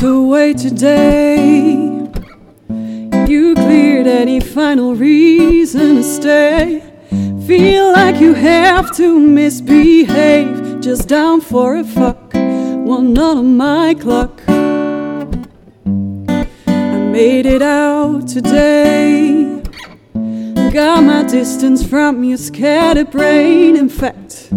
walked away today. You cleared any final reason to stay. Feel like you have to misbehave. Just down for a fuck. Well, not on my clock. I made it out today. Got my distance from your scattered brain. In fact,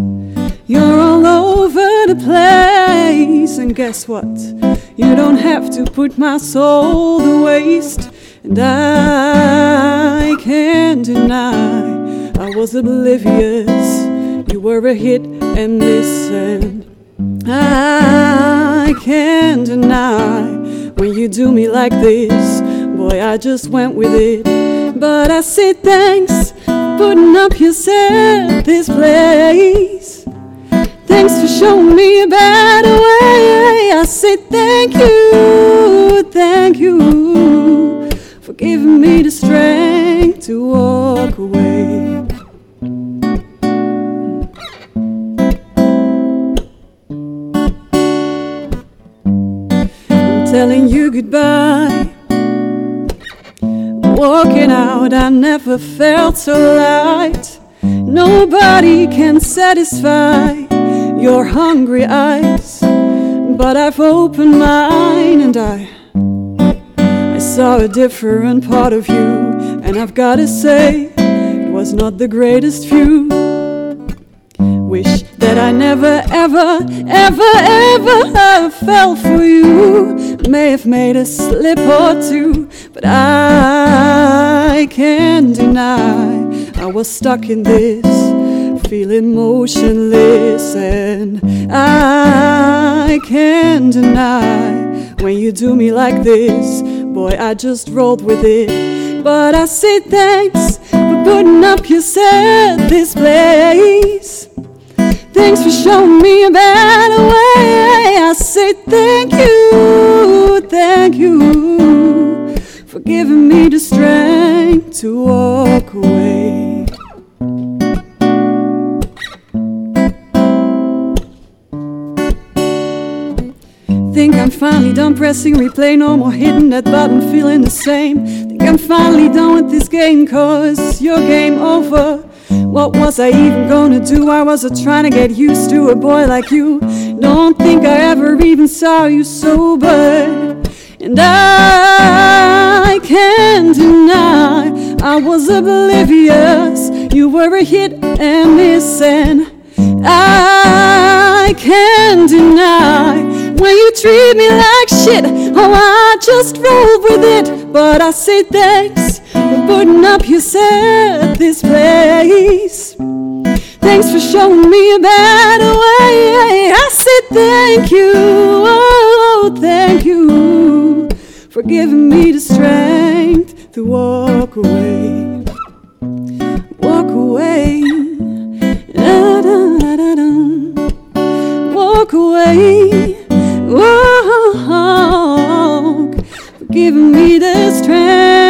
you're all over the place. And guess what? You don't have to put my soul to waste. And I can't deny I was oblivious. You were a hit and miss. And I can't deny when you do me like this. Boy, I just went with it. But I say thanks for putting up yourself this place. Thanks for showing me a better thank you, thank you for giving me the strength to walk away. I'm telling you goodbye. Walking out, I never felt so light. Nobody can satisfy your hungry eyes, but I've opened mine and I I saw a different part of you, and I've gotta say it was not the greatest view. Wish that I never, ever, ever, ever fell for you. May have made a slip or two, but I can't deny I was stuck in this, feeling motionless, and I can't deny when you do me like this. Boy, I just rolled with it, but I say thanks for putting up yourself this place. Thanks for showing me a better way. I say thank you, finally done pressing replay, no more hitting that button, feeling the same. Think I'm finally done with this game, cause your game over. What was I even gonna do? I was trying to get used to a boy like you. Don't think I ever even saw you sober. And I can't deny I was oblivious. You were a hit and miss, and I can't deny when you treat me like shit. Oh, I just roll with it, but I say thanks for putting up yourself this place. Thanks for showing me a better way. I say thank you, oh, thank you for giving me the strength to walk away. Giving me the strength